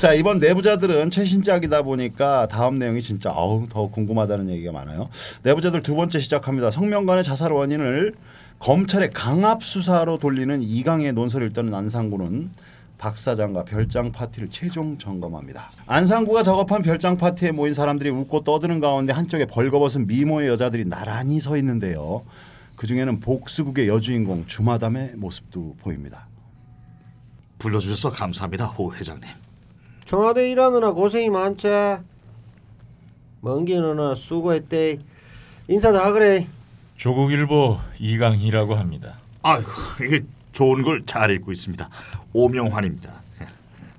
자 이번 내부자들은 최신작이다 보니까 다음 내용이 진짜 아우 더 궁금하다는 얘기가 많아요. 내부자들 두 번째 시작합니다. 성명관의 자살 원인을 검찰의 강압 수사로 돌리는 이강의 논설을 떠는 안상구는 박 사장과 별장 파티를 최종 점검합니다. 안상구가 작업한 별장 파티에 모인 사람들이 웃고 떠드는 가운데 한쪽에 벌거벗은 미모의 여자들이 나란히 서 있는데요. 그 중에는 복수국의 여주인공 주마담의 모습도 보입니다. 불러주셔서 감사합니다, 호 회장님. 청와대 일하느라 고생이 많지. 먼 길은 수고했대. 인사들 하 그래. 조국일보 이강희라고 합니다. 아이고, 이게 좋은 걸 잘 읽고 있습니다. 오명환입니다.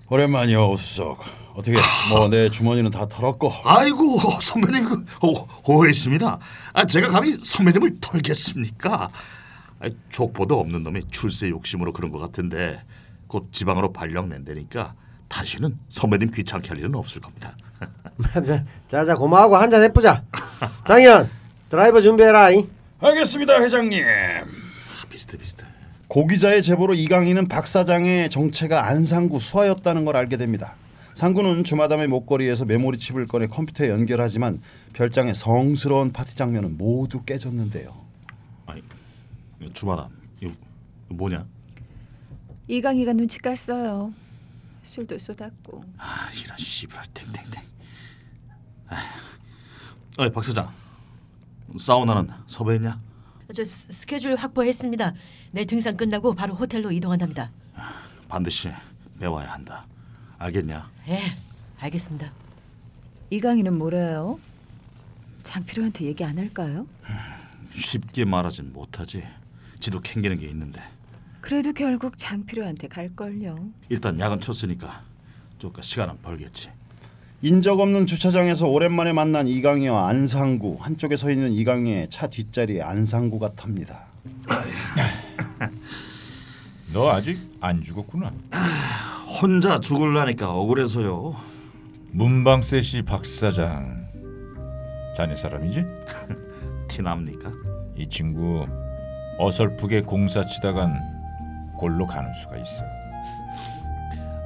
오랜만이요 오수석. 어떻게 뭐 내 주머니는 다 털었고 아이고, 선배님 그 호, 호했습니다. 아, 제가 감히 선배님을 털겠습니까? 아, 족보도 없는 놈이 출세 욕심으로 그런 것 같은데 곧 지방으로 발령 낸다니까 다시는 선배님 귀찮게 할 일은 없을 겁니다. 자자 고마하고 한잔 해보자. 장현 드라이버 준비해라. 이. 알겠습니다 회장님. 아, 비슷해 비슷해. 고기자의 제보로 이강인은 박 사장의 정체가 안상구 수하였다는 걸 알게 됩니다. 상구는 주마담의 목걸이에서 메모리 칩을 꺼내 컴퓨터에 연결하지만 별장의 성스러운 파티 장면은 모두 깨졌는데요. 아니, 주마담 이거 뭐냐? 이강희가 눈치 깠어요. 술도 쏟았고. 아, 이런 씨발 탱탱탱. 아이, 박 사장. 사우나는 섭외했냐? 저 스- 스케줄 확보했습니다. 내일 등산 끝나고 바로 호텔로 이동한답니다. 반드시 배워야 한다. 알겠냐? 예, 알겠습니다. 이강희는 뭐래요? 장필호한테 얘기 안 할까요? 쉽게 말하진 못하지. 지도 캥기는 게 있는데 그래도 결국 장필호한테 갈걸요. 일단 야근 쳤으니까 조금 시간은 벌겠지. 인적 없는 주차장에서 오랜만에 만난 이강희와 안상구 한쪽에 서 있는 이강희의 차 뒷자리에 안상구가 탑니다. 너 아직 안 죽었구나. 혼자 죽을라니까 억울해서요. 문방세 씨 박 사장. 자네 사람이지? 티납니까? 이 친구 어설프게 공사 치다간 골로 가는 수가 있어.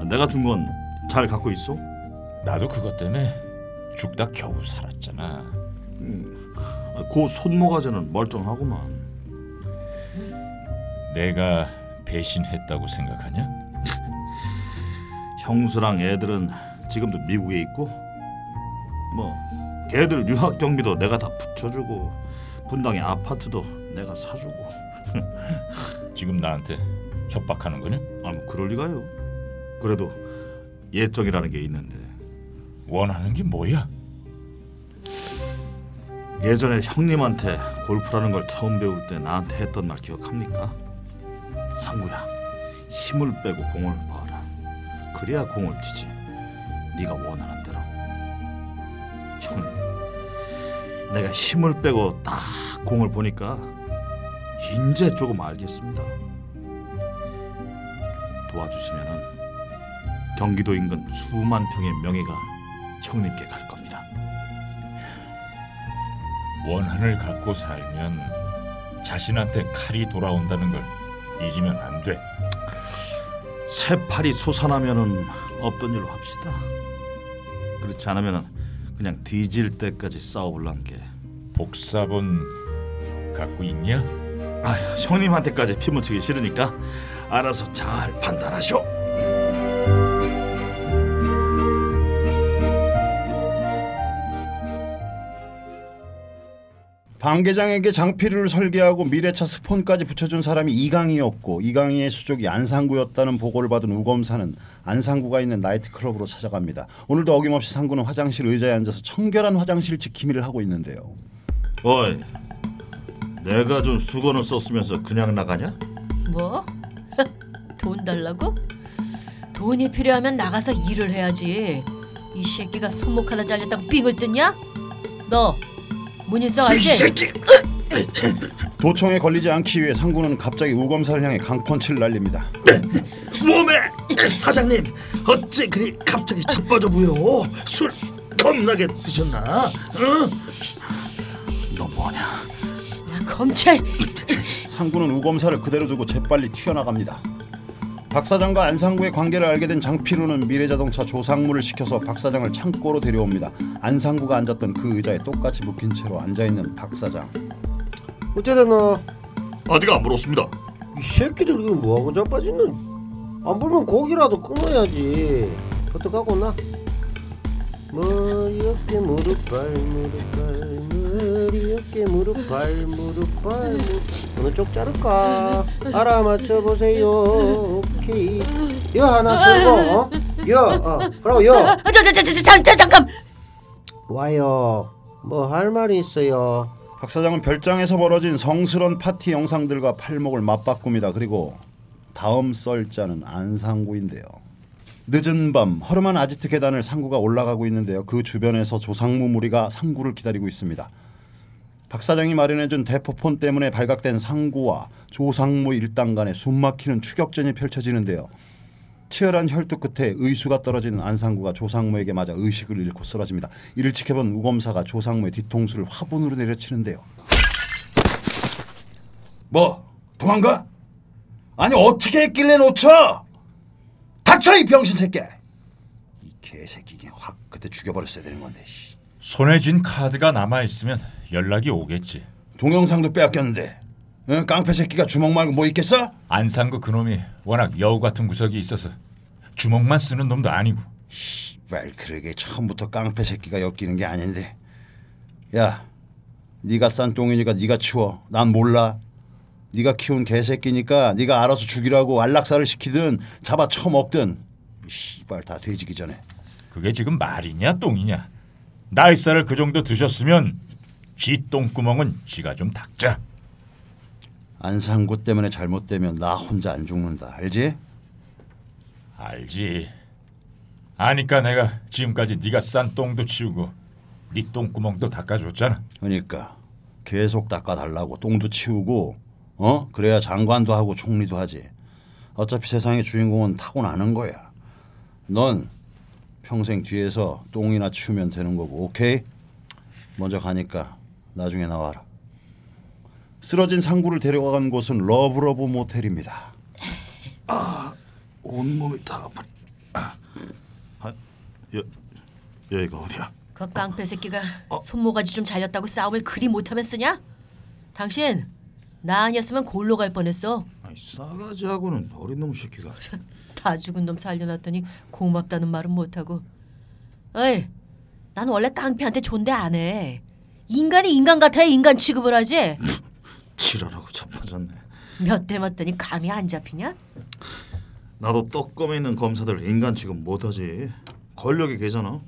내가 준 건 잘 갖고 있어? 나도 그것 때문에 죽다 겨우 살았잖아. 그 손모가지는 멀쩡하구만. 내가 배신했다고 생각하냐? 형수랑 애들은 지금도 미국에 있고 뭐 걔들 유학 경비도 내가 다 붙여주고 분당의 아파트도 내가 사주고 지금 나한테 협박하는 거냐? 아뭐 그럴 리가요. 그래도 예정이라는 게 있는데 원하는 게 뭐야? 예전에 형님한테 골프라는 걸 처음 배울 때 나한테 했던 말 기억합니까? 상구야 힘을 빼고 공을 봐라. 그래야 공을 치지. 네가 원하는 대로. 형님, 내가 힘을 빼고 딱 공을 보니까 이제 조금 알겠습니다. 도와주시면은 경기도 인근 수만 평의 명예가 형님께 갈 겁니다. 원한을 갖고 살면 자신한테 칼이 돌아온다는 걸 잊으면 안 돼. 새팔이 솟아나면은 없던 일로 합시다. 그렇지 않으면은 그냥 뒤질 때까지 싸워볼란 게. 복사본 갖고 있냐? 아, 형님한테까지 피 묻히기 싫으니까 알아서 잘 판단하쇼. 방계장에게 장필을 설계하고 미래차 스폰까지 붙여준 사람이 이강희였고 이강희의 수족이 안상구였다는 보고를 받은 우검사는 안상구가 있는 나이트클럽으로 찾아갑니다. 오늘도 어김없이 상구는 화장실 의자에 앉아서 청결한 화장실 지킴이를 하고 있는데요. 어이, 내가 준 수건을 썼으면서 그냥 나가냐? 뭐? 돈 달라고? 돈이 필요하면 나가서 일을 해야지. 이 새끼가 손목 하나 잘렸다고 삥을 뜯냐? 너 문인성 이 알지? 새끼! 도청에 걸리지 않기 위해 상구는 갑자기 우검사를 향해 강펀치를 날립니다. 몸에 사장님 어째 그리 갑자기 자빠져 보여? 술 겁나게 드셨나? 응? 너 뭐냐? 야, 검찰 상구는 우검사를 그대로 두고 재빨리 튀어나갑니다. 박 사장과 안상구의 관계를 알게 된 장필우는 미래자동차 조상무를 시켜서 박 사장을 창고로 데려옵니다. 안상구가 앉았던 그 의자에 똑같이 묶인 채로 앉아 있는 박 사장. 어쩌다 너이 아직 안 물었습니다. 새끼들 이거 뭐하고 자빠지는 안 불면 고기라도 끊어야지 어떡하고 나 머리 어깨 무릎 발 무릎 발 어깨 무릎 발 무릎 발 무릎 어느 쪽 자를까 알아맞혀 보세요 오케이 여 하나 쓰고 어? 여 어, 그리고 여 아, 저 저저저 잠깐. 와요 뭐 할 말이 있어요 박 사장은 별장에서 벌어진 성스런 파티 영상들과 팔목을 맞바꿉니다. 그리고 다음 썰자는 안상구인데요. 늦은 밤 허름한 아지트 계단을 상구가 올라가고 있는데요. 그 주변에서 조상무 무리가 상구를 기다리고 있습니다. 박 사장이 마련해준 대포폰 때문에 발각된 상구와 조상무 일당 간의 숨막히는 추격전이 펼쳐지는데요. 치열한 혈투 끝에 의수가 떨어지는 안상구가 조상무에게 맞아 의식을 잃고 쓰러집니다. 이를 지켜본 우검사가 조상무의 뒤통수를 화분으로 내려치는데요. 뭐 도망가? 아니 어떻게 했길래 놓쳐? 닥쳐 이 병신 새끼! 이 개새끼 그냥 확 그때 죽여버렸어야 되는 건데. 씨. 손에 쥔 카드가 남아 있으면 연락이 오겠지. 동영상도 빼앗겼는데 응? 깡패 새끼가 주먹 말고 뭐 있겠어? 안상구 그놈이 워낙 여우 같은 구석이 있어서 주먹만 쓰는 놈도 아니고 말 그러게 처음부터 깡패 새끼가 엮이는 게 아닌데 야 네가 싼 똥이니까 네가 치워 난 몰라 네가 키운 개새끼니까 네가 알아서 죽이라고 안락사를 시키든 잡아 처먹든 씨발 다 돼지기 전에 그게 지금 말이냐 똥이냐 나이살을 그 정도 드셨으면 쥐 똥구멍은 지가 좀 닦자. 안상구 때문에 잘못되면 나 혼자 안 죽는다. 알지? 알지. 아니까 내가 지금까지 네가 싼 똥도 치우고 네 똥구멍도 닦아줬잖아. 그러니까 계속 닦아달라고 똥도 치우고 어? 그래야 장관도 하고 총리도 하지. 어차피 세상의 주인공은 타고나는 거야. 넌 평생 뒤에서 똥이나 치우면 되는 거고 오케이 먼저 가니까 나중에 나와라 쓰러진 상구를 데려간 곳은 러브러브 모텔입니다 아, 온몸이 다 아파. 아, 아, 여 여기가 어디야? 그 깡패 새끼가 손모가지 좀 잘렸다고 싸움을 그리 못하면 쓰냐? 당신 나 아니었으면 골로 갈 뻔했어. 아니 싸가지하고는 어린 놈 새끼가. 다 죽은 놈 살려놨더니 고맙다는 말은 못하고. 어이, 난 원래 깡패한테 존대 안 해. 인간이 인간 같아야 인간 취급을 하지. 지랄하고 자빠졌네. 몇 대 맞더니 감이 안 잡히냐? 나도 떡검에 있는 검사들 인간 취급 못하지. 권력이 개잖아.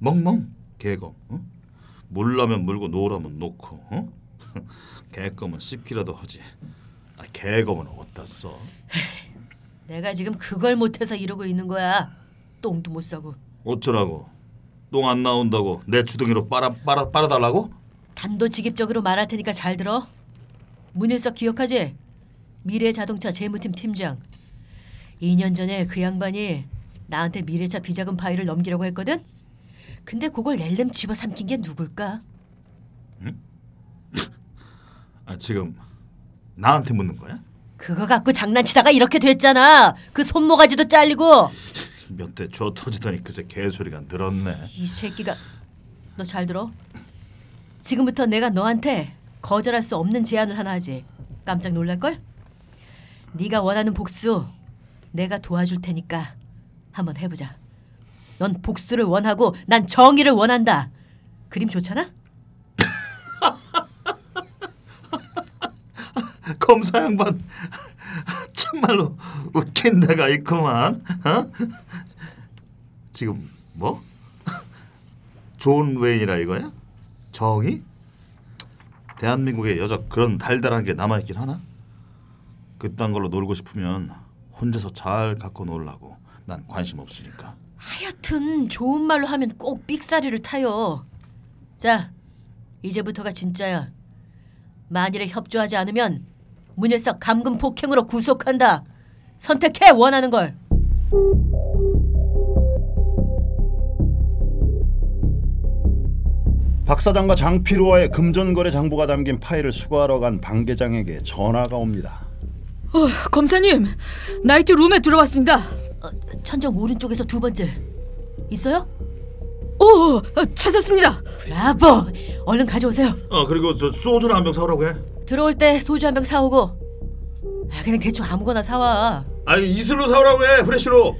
멍멍 개검. 어? 물라면 물고 노라면 놓고. 어? 개검은 씹기라도 하지. 아, 개검은 어디다 써? 내가 지금 그걸 못해서 이러고 있는 거야. 똥도 못 싸고. 어쩌라고? 똥 안 나온다고 내 주둥이로 빨아 빨아 빨아달라고? 단도직입적으로 말할 테니까 잘 들어. 문일석 기억하지? 미래자동차 재무팀 팀장. 2년 전에 그 양반이 나한테 미래차 비자금 파일을 넘기라고 했거든. 근데 그걸 낼름 집어삼킨 게 누굴까? 아 지금 나한테 묻는 거야? 그거 갖고 장난치다가 이렇게 됐잖아. 그 손모가지도 잘리고. 몇 대 줘 터지더니 그새 개소리가 늘었네. 이 새끼가 너 잘 들어. 지금부터 내가 너한테 거절할 수 없는 제안을 하나 하지. 깜짝 놀랄 걸? 네가 원하는 복수 내가 도와줄 테니까 한번 해보자. 넌 복수를 원하고 난 정의를 원한다. 그림 좋잖아? 검사 양반 참말로 웃긴 데가 있구만. 어? 지금 뭐? 존 웨인이라 이거야? 정의? 대한민국에 여자 그런 달달한 게 남아 있긴 하나? 그딴 걸로 놀고 싶으면 혼자서 잘 갖고 놀라고. 난 관심 없으니까. 하여튼 좋은 말로 하면 꼭 삑사리를 타요. 자, 이제부터가 진짜야. 만일에 협조하지 않으면 문일석 감금 폭행으로 구속한다. 선택해 원하는 걸. 박 사장과 장필우와의 금전거래 장부가 담긴 파일을 수거하러 간 방 계장에게 전화가 옵니다. 검사님, 나이트 룸에 들어왔습니다. 어, 천정 오른쪽에서 두 번째. 있어요? 오, 어, 찾았습니다. 브라보. 얼른 가져오세요. 어 그리고 저 소주나 한병 사오라고 해. 들어올 때 소주 한 병 사오고. 아 그냥 대충 아무거나 사와. 아니 이슬로 사오라고 해 프레시로.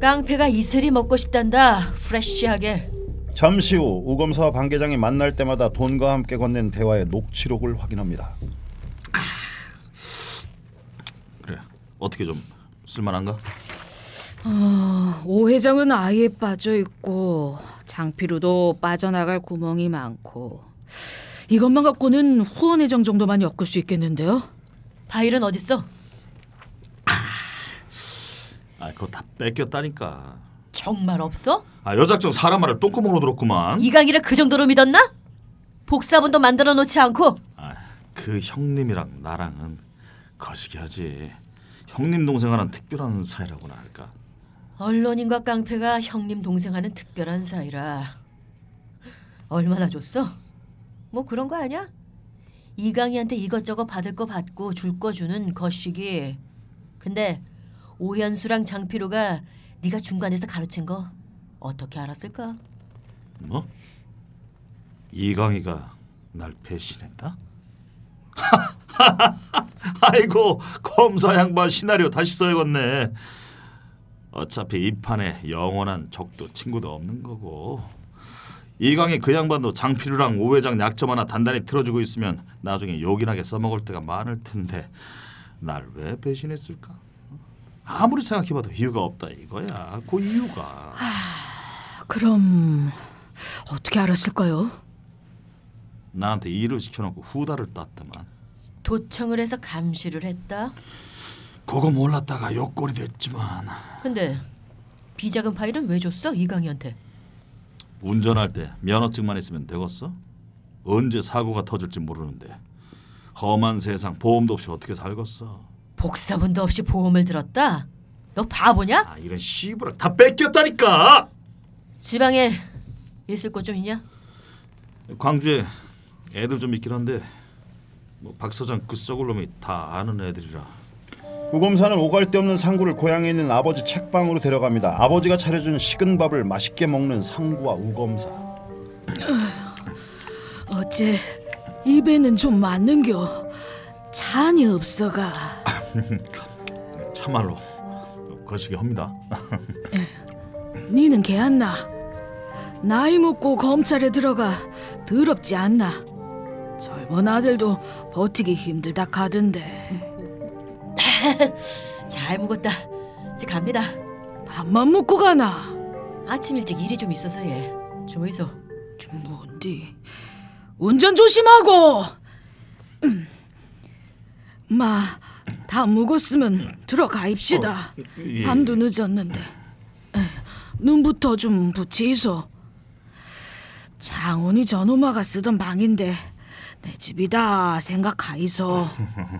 깡패가 이슬이 먹고 싶단다. 프레쉬하게. 잠시 후 우검사와 방 계장이 만날 때마다 돈과 함께 건넨 대화의 녹취록을 확인합니다. 그래 어떻게 좀 쓸만한가? 오 회장은 아예 빠져 있고 장피로도 빠져나갈 구멍이 많고 이것만 갖고는 후원 회장 정도만 엮을 수 있겠는데요. 바일은 어딨어? 아 그거 다 뺏겼다니까. 정말 없어? 아 여작정 사람 말을 똥구멍으로 들었구만. 이강이를 그 정도로 믿었나? 복사본도 만들어 놓지 않고 아, 그 형님이랑 나랑은 거시기하지. 형님 동생하는 특별한 사이라고나 할까. 언론인과 깡패가 형님 동생하는 특별한 사이라 얼마나 줬어? 뭐 그런 거 아니야? 이강이한테 이것저것 받을 거 받고 줄 거 주는 거시기 근데 오현수랑 장피로가 네가 중간에서 가르친 거 어떻게 알았을까? 뭐? 이강이가 날 배신했다? 아이고 검사 양반 시나리오 다시 써야겠네. 어차피 이 판에 영원한 적도 친구도 없는 거고 이강이 그 양반도 장필우랑 오회장 약점 하나 단단히 틀어주고 있으면 나중에 요긴하게 써먹을 때가 많을 텐데 날 왜 배신했을까? 아무리 생각해봐도 이유가 없다 이거야. 그 이유가 그럼 어떻게 알았을까요? 나한테 일을 시켜놓고 후다를 땄더만 도청을 해서 감시를 했다. 그거 몰랐다가 욕골이 됐지만 근데 비자금 파일은 왜 줬어 이강이한테? 운전할 때 면허증만 있으면 되겠어? 언제 사고가 터질지 모르는데 험한 세상 보험도 없이 어떻게 살겠어? 복사본도 없이 보험을 들었다. 너 바보냐? 아 이런 씨부라 다 뺏겼다니까! 지방에 있을 곳 좀 있냐? 광주에 애들 좀 있긴 한데 뭐 박 서장 그 썩을 놈이 다 아는 애들이라 우검사는 오갈 데 없는 상구를 고향에 있는 아버지 책방으로 데려갑니다. 아버지가 차려준 식은 밥을 맛있게 먹는 상구와 우검사. 어째 입에는 좀 맞는겨. 잔이 없어가. 참말로 거시기 합니다 니는 개안나. 나이 먹고 검찰에 들어가 더럽지 않나. 젊은 아들도 버티기 힘들다 카던데 잘 묵었다. 이제 갑니다. 밥만 먹고 가나. 아침 일찍 일이 좀 있어서 예. 주무 있어. 좀 뭔디. 운전 조심하고. 음. 마, 다 묵었으면 들어가입시다. 예. 밤도 늦었는데. 에, 눈부터 좀 붙이소. 장훈이 저놈아가 쓰던 방인데 내 집이다 생각하이소.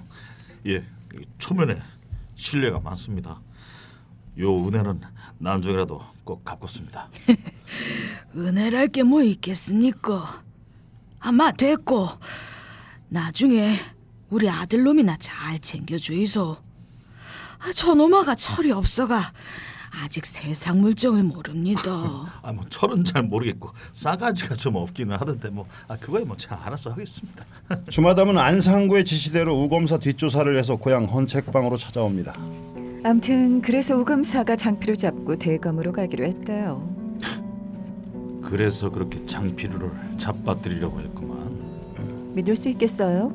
예 초면에 신뢰가 많습니다 요 은혜는 나중에라도 꼭 갚겠습니다 은혜랄 게 뭐 있겠습니까? 아마 됐고 나중에 우리 아들놈이나 잘 챙겨주이소. 아, 저놈아가 철이 없어가 아직 세상 물정을 모릅니다. 아 뭐 철은 잘 모르겠고 싸가지가 좀 없기는 하던데 뭐 아 그거야 뭐 제가 알아서 하겠습니다. 주마담은 안상구의 지시대로 우검사 뒷조사를 해서 고향 헌책방으로 찾아옵니다. 암튼 그래서 우금사가 장피를 잡고 대검으로 가기로 했대요. 그래서 그렇게 장피루를 잡아들이려고 했구만. 믿을 수 있겠어요?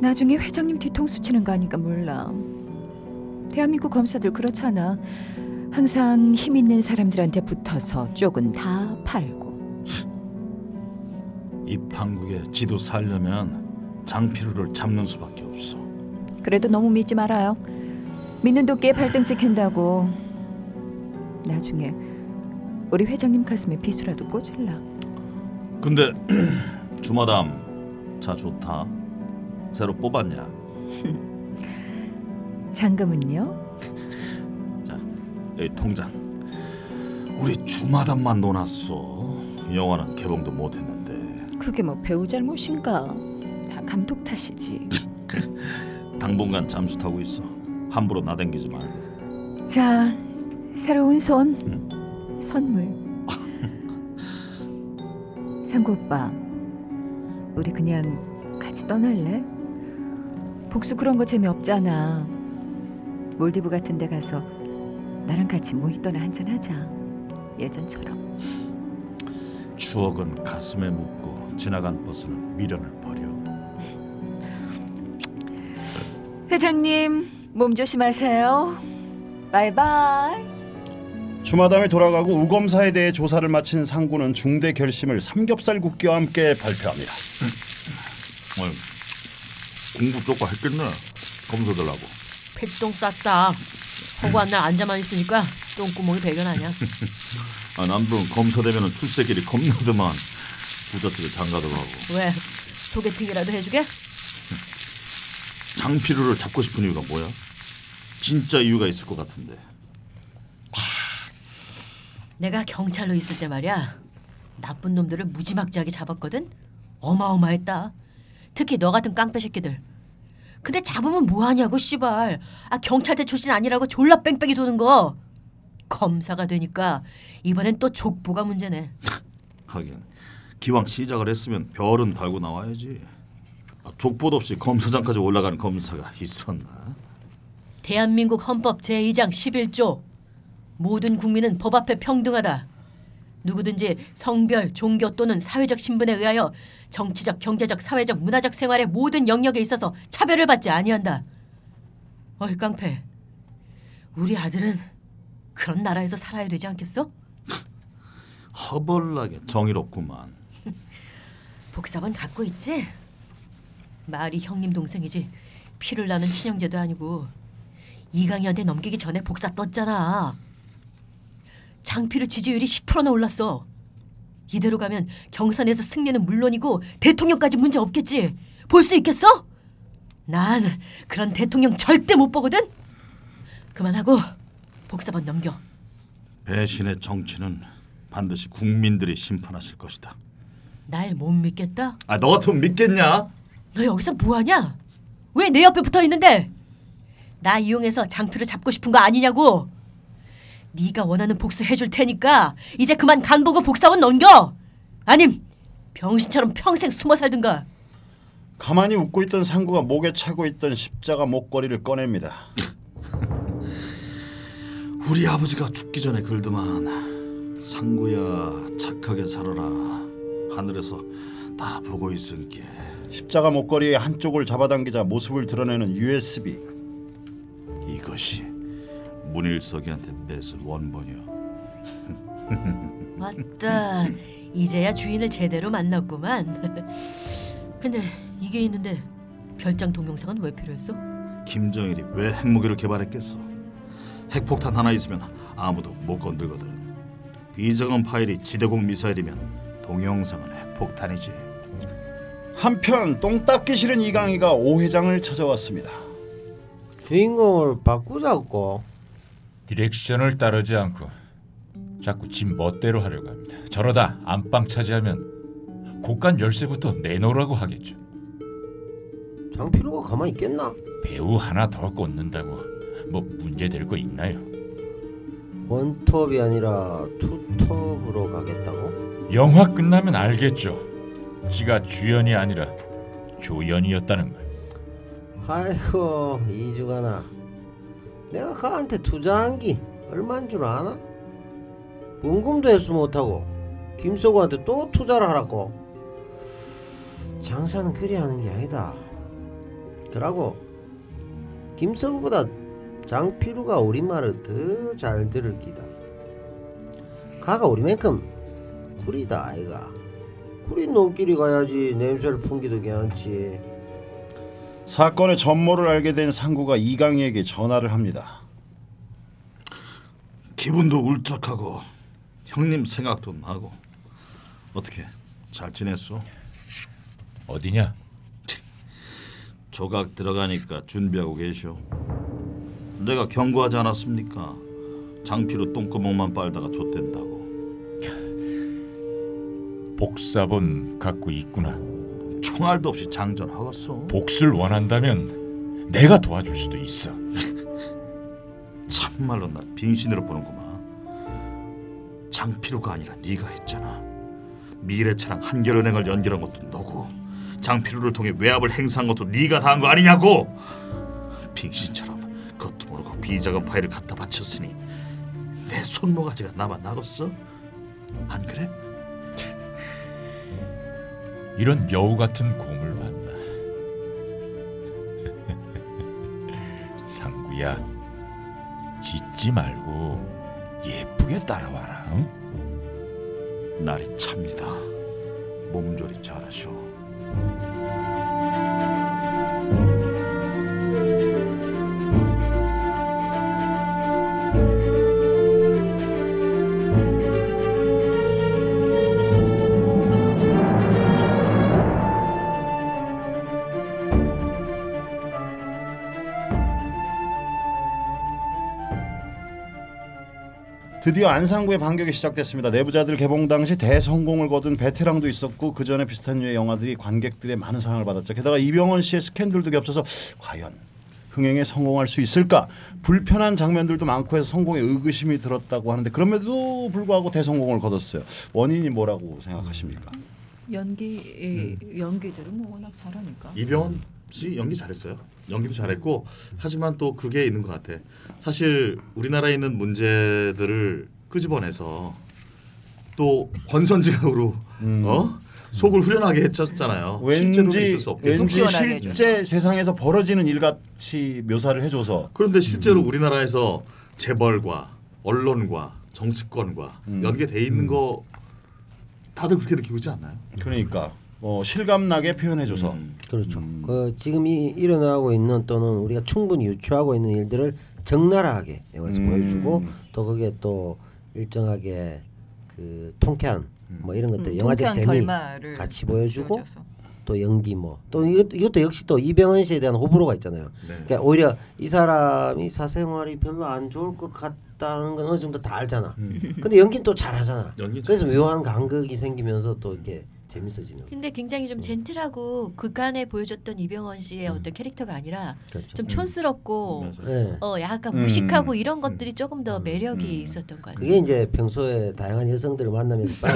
나중에 회장님 뒤통수 치는 거 아닌가 몰라. 대한민국 검사들 그렇잖아. 항상 힘 있는 사람들한테 붙어서 쪽은 다 팔고. 이 판국의 지도 살려면 장피루를 잡는 수밖에 없어. 그래도 너무 믿지 말아요. 믿는 도끼에 발등 찍힌다고. 나중에 우리 회장님 가슴에 비수라도 꽂을라. 근데 주마담 차 좋다. 새로 뽑았냐? 잔금은요? 자 여기 통장. 우리 주마담만 놓았어. 영화는 개봉도 못했는데 그게 뭐 배우 잘못인가? 다 감독 탓이지. 당분간 잠수 타고 있어. 함부로 나댕기지 말고. 자, 새로운 손 선물. 상구 오빠, 우리 그냥 같이 떠날래? 복수 그런 거 재미없잖아. 몰디브 같은 데 가서 나랑 같이 모히또나 한잔 하자. 예전처럼. 추억은 가슴에 묻고 지나간 버스는 미련을 버려. 회장님, 몸 조심하세요. 바이바이. 주마담이 돌아가고 우검사에 대해 조사를 마친 상구는 중대 결심을 삼겹살 굽기와 함께 발표합니다. 어이, 공부 조금 했겠네. 검사들하고. 필똥 쌌다. 허구한 날 앉아만 있으니까 똥구멍이 배견하냐. 아, 남편 검사 되면은 출세길이 겁나더만. 부잣집에 장가도 가고. 왜 소개팅이라도 해주게? 장필우를 잡고 싶은 이유가 뭐야? 진짜 이유가 있을 것 같은데. 내가 경찰로 있을 때 말이야 나쁜 놈들을 무지막지하게 잡았거든 어마어마했다 특히 너 같은 깡패 새끼들 근데 잡으면 뭐하냐고 씨발 아 경찰대 출신 아니라고 졸라 뺑뺑이 도는 거 검사가 되니까 이번엔 또 족보가 문제네 하긴 기왕 시작을 했으면 별은 달고 나와야지. 아, 족보도 없이 검사장까지 올라가는 검사가 있었나? 대한민국 헌법 제2장 11조 모든 국민은 법 앞에 평등하다. 누구든지 성별, 종교 또는 사회적 신분에 의하여 정치적, 경제적, 사회적, 문화적 생활의 모든 영역에 있어서 차별을 받지 아니한다. 어이 깡패, 우리 아들은 그런 나라에서 살아야 되지 않겠어? 허벌나게 정의롭구만. 복사본 갖고 있지? 말이 형님 동생이지 피를 나는 친형제도 아니고 이강희한테 넘기기 전에 복사 떴잖아. 장피로 지지율이 10%나 올랐어. 이대로 가면 경선에서 승리는 물론이고 대통령까지 문제 없겠지. 볼 수 있겠어? 난 그런 대통령 절대 못 보거든. 그만하고 복사본 넘겨. 배신의 정치는 반드시 국민들이 심판하실 것이다. 날 못 믿겠다? 아, 너 같으면 믿겠냐? 너 여기서 뭐 하냐? 왜 내 옆에 붙어 있는데? 나 이용해서 장표를 잡고 싶은 거 아니냐고? 네가 원하는 복수 해줄 테니까 이제 그만 간 보고 복사원 넘겨. 아님 병신처럼 평생 숨어 살든가. 가만히 웃고 있던 상구가 목에 차고 있던 십자가 목걸이를 꺼냅니다. 우리 아버지가 죽기 전에 글더만 상구야 착하게 살아라 하늘에서 다 보고 있은게 십자가 목걸이의 한쪽을 잡아당기자 모습을 드러내는 USB. 이것이 문일석이한테 뺏을 원본이야 맞다. 이제야 주인을 제대로 만났구만. 근데 이게 있는데 별장 동영상은 왜 필요했어? 김정일이 왜 핵무기를 개발했겠어 핵폭탄 하나 있으면 아무도 못 건들거든 비저건 파일이 지대공 미사일이면 동영상은 핵폭탄이지 한편 똥 닦기 싫은 이강희가 오 회장을 찾아왔습니다. 주인공을 바꾸자고. 디렉션을 따르지 않고 자꾸 지 멋대로 하려고 합니다. 저러다 안방 차지하면 곳간 열쇠부터 내놓으라고 하겠죠. 장필호가 가만히 있겠나? 배우 하나 더 꽂는다고 뭐 문제 될 거 있나요? 원톱이 아니라 투톱으로 가겠다고? 영화 끝나면 알겠죠. 지가 주연이 아니라 조연이었다는 걸. 아이고 이주가나 내가 그한테 투자한 기 얼마인 줄 아나? 원금도 회수 못하고 김서구한테 또 투자를 하라고. 장사는 그리 하는 게 아니다. 그러고 김서구보다 장필우가 우리 말을 더 잘 들을 기다. 가가 우리만큼 구리다 아이가. 구린 놈끼리 가야지 냄새를 풍기도 괜찮지 사건의 전모를 알게 된 상구가 이강희에게 전화를 합니다. 기분도 울적하고 형님 생각도 나고 어떻게 잘 지냈어? 어디냐? 조각 들어가니까 준비하고 계셔 내가 경고하지 않았습니까? 장피로 똥구멍만 빨다가 좆된다고 복사본 갖고 있구나. 총알도 없이 장전하겠어 복수를 원한다면 내가 도와줄 수도 있어. 참말로 나 빙신으로 보는구만. 장피루가 아니라 네가 했잖아. 미래차랑 한결은행을 연결한 것도 너고 장피루를 통해 외압을 행사한 것도 네가 다 한 거 아니냐고. 빙신처럼 그것도 모르고 비자금 파일을 갖다 바쳤으니 내 손모가지가 남아 나겠어? 안 그래? 이런 여우 같은 공을 만나. 상구야, 짖지 말고 예쁘게 따라와라. 응? 날이 찹니다. 몸조리 잘하쇼. 드디어 안상구의 반격이 시작됐습니다. 내부자들 개봉 당시 대성공을 거둔 베테랑도 있었고 그 전에 비슷한 류의 영화들이 관객들의 많은 사랑을 받았죠. 게다가 이병헌 씨의 스캔들도 겹쳐서 과연 흥행에 성공할 수 있을까 불편한 장면들도 많고 해서 성공에 의구심이 들었다고 하는데 그럼에도 불구하고 대성공을 거뒀어요. 원인이 뭐라고 생각하십니까? 연기 연기들은 뭐 워낙 잘하니까. 이병헌 씨 연기 잘했어요. 연기도 잘했고 하지만 또 그게 있는 것 같아. 사실 우리나라에 있는 문제들을 끄집어내서 또 권선징악으로 어 속을 후련하게 했잖아요. 실제로는 왠지. 왠지 실제 세상에서 벌어지는 일 같이 묘사를 해줘서 그런데 실제로 우리나라에서 재벌과 언론과 정치권과 연계돼 있는 거 다들 그렇게 느끼고 있지 않나요? 그러니까 어, 실감나게 표현해줘서 그렇죠. 그 지금 이 일어나고 있는 또는 우리가 충분히 유추하고 있는 일들을 적나라하게 영화에서 음. 보여주고 또 그게 또 일정하게 그 통쾌한 뭐 이런 것들 음, 영화적 재미 같이 보여주고 보여줘서. 또 연기 뭐 또 이것, 이것도 역시 또 이병헌 씨에 대한 호불호가 있잖아요. 네. 그러니까 오히려 이 사람이 사생활이 별로 안 좋을 것 같다는 건 어느 정도 다 알잖아. 근데 연기는 또 잘하잖아. 연기 그래서. 묘한 간극이 생기면서 또 이렇게 재밌어지는. 근데 굉장히 좀 젠틀하고 그간에 보여줬던 이병헌 씨의 어떤 캐릭터가 아니라 그렇죠. 좀 촌스럽고 맞아요. 네. 어 약간 음. 무식하고 이런 것들이 조금 더 매력이 있었던 것 같아요. 그게 이제 평소에 다양한 여성들을 만나면서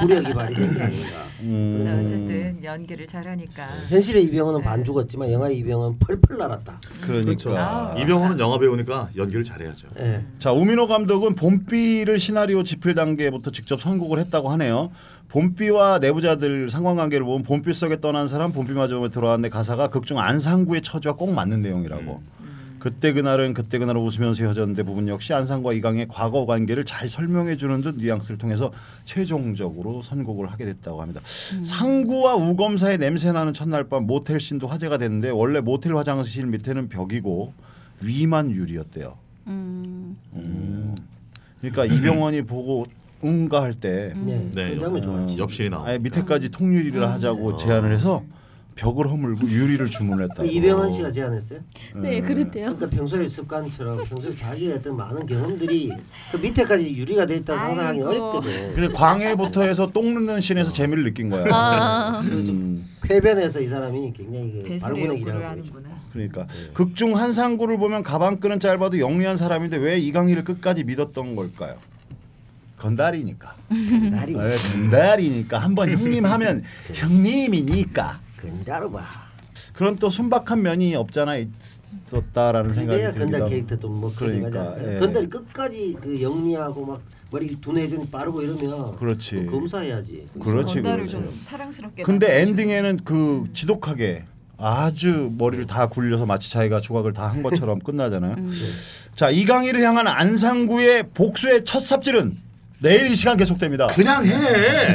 구력이 발휘된 게 아닌가. 음. 네, 어쨌든 연기를 잘하니까. 현실의 이병헌은 반 죽었지만 영화 이병헌은 펄펄 날았다. 그러니까 이병헌은 영화 배우니까 연기를 잘해야죠. 예. 자 우민호 감독은 봄비를 시나리오 집필 단계부터 직접 선곡을 했다고 하네요. 봄비와 내부자들 상관관계를 보면 봄비 속에 떠난 사람 봄비마저 오면 들어왔는데 가사가 극중 안상구의 처지와 꼭 맞는 내용이라고. 그때 그날은 그때 그날 웃으면서 헤어졌는데 부분 역시 안상과 이강의 과거 관계를 잘 설명해 주는 듯 뉘앙스를 통해서 최종적으로 선곡을 하게 됐다고 합니다. 상구와 우검사의 냄새 나는 첫날 밤 모텔 씬도 화제가 됐는데 원래 모텔 화장실 밑에는 벽이고 위만 유리였대요. 음. 그러니까 이병헌이 보고 응가 할때 네. 네, 그 장면 좋았지. 옆 신이 나와. 아예 밑에까지 통유리를 하자고 제안을 해서 벽을 허물고 유리를 주문했다고. 그 이병헌 씨가 제안했어요. 네, 그런데요. 그러니까 평소에 습관처럼 평소에 자기가 했던 많은 경험들이 그 밑에까지 유리가 돼 있다고 상상하기 아이고. 어렵거든. 근데 광해부터 해서 똥 누는 씬에서 재미를 느낀 거야. 아. 음, 쾌변에서 이 사람이 굉장히 그 배설의 발군의 욕구를 기량을 보여줘. 하는구나. 그러니까 극중 한상구를 보면 가방끈은 짧아도 영리한 사람인데 왜 이강희를 끝까지 믿었던 걸까요? 건달이니까. 날이 네, 건달이니까 한 번 형님 하면 형님이니까. 건달을 봐. 그런 또 순박한 면이 없잖아 있었다라는 생각이 그래야 들기도 건달. 캐릭터도 뭐 그러니까, 예. 건달이 끝까지 그 영리하고 막 머리 두뇌전이 빠르고 이러면 그렇지. 그 검사해야지. 그렇지, 건달을 그렇지. 좀 사랑스럽게. 근데. 엔딩에는 그 지독하게 아주 머리를 다 굴려서 마치 자기가 조각을 다 한 것처럼 끝나잖아요. 자 이강희를 향한 안상구의 복수의 첫 삽질은 내일 이 시간 계속됩니다. 그냥 해.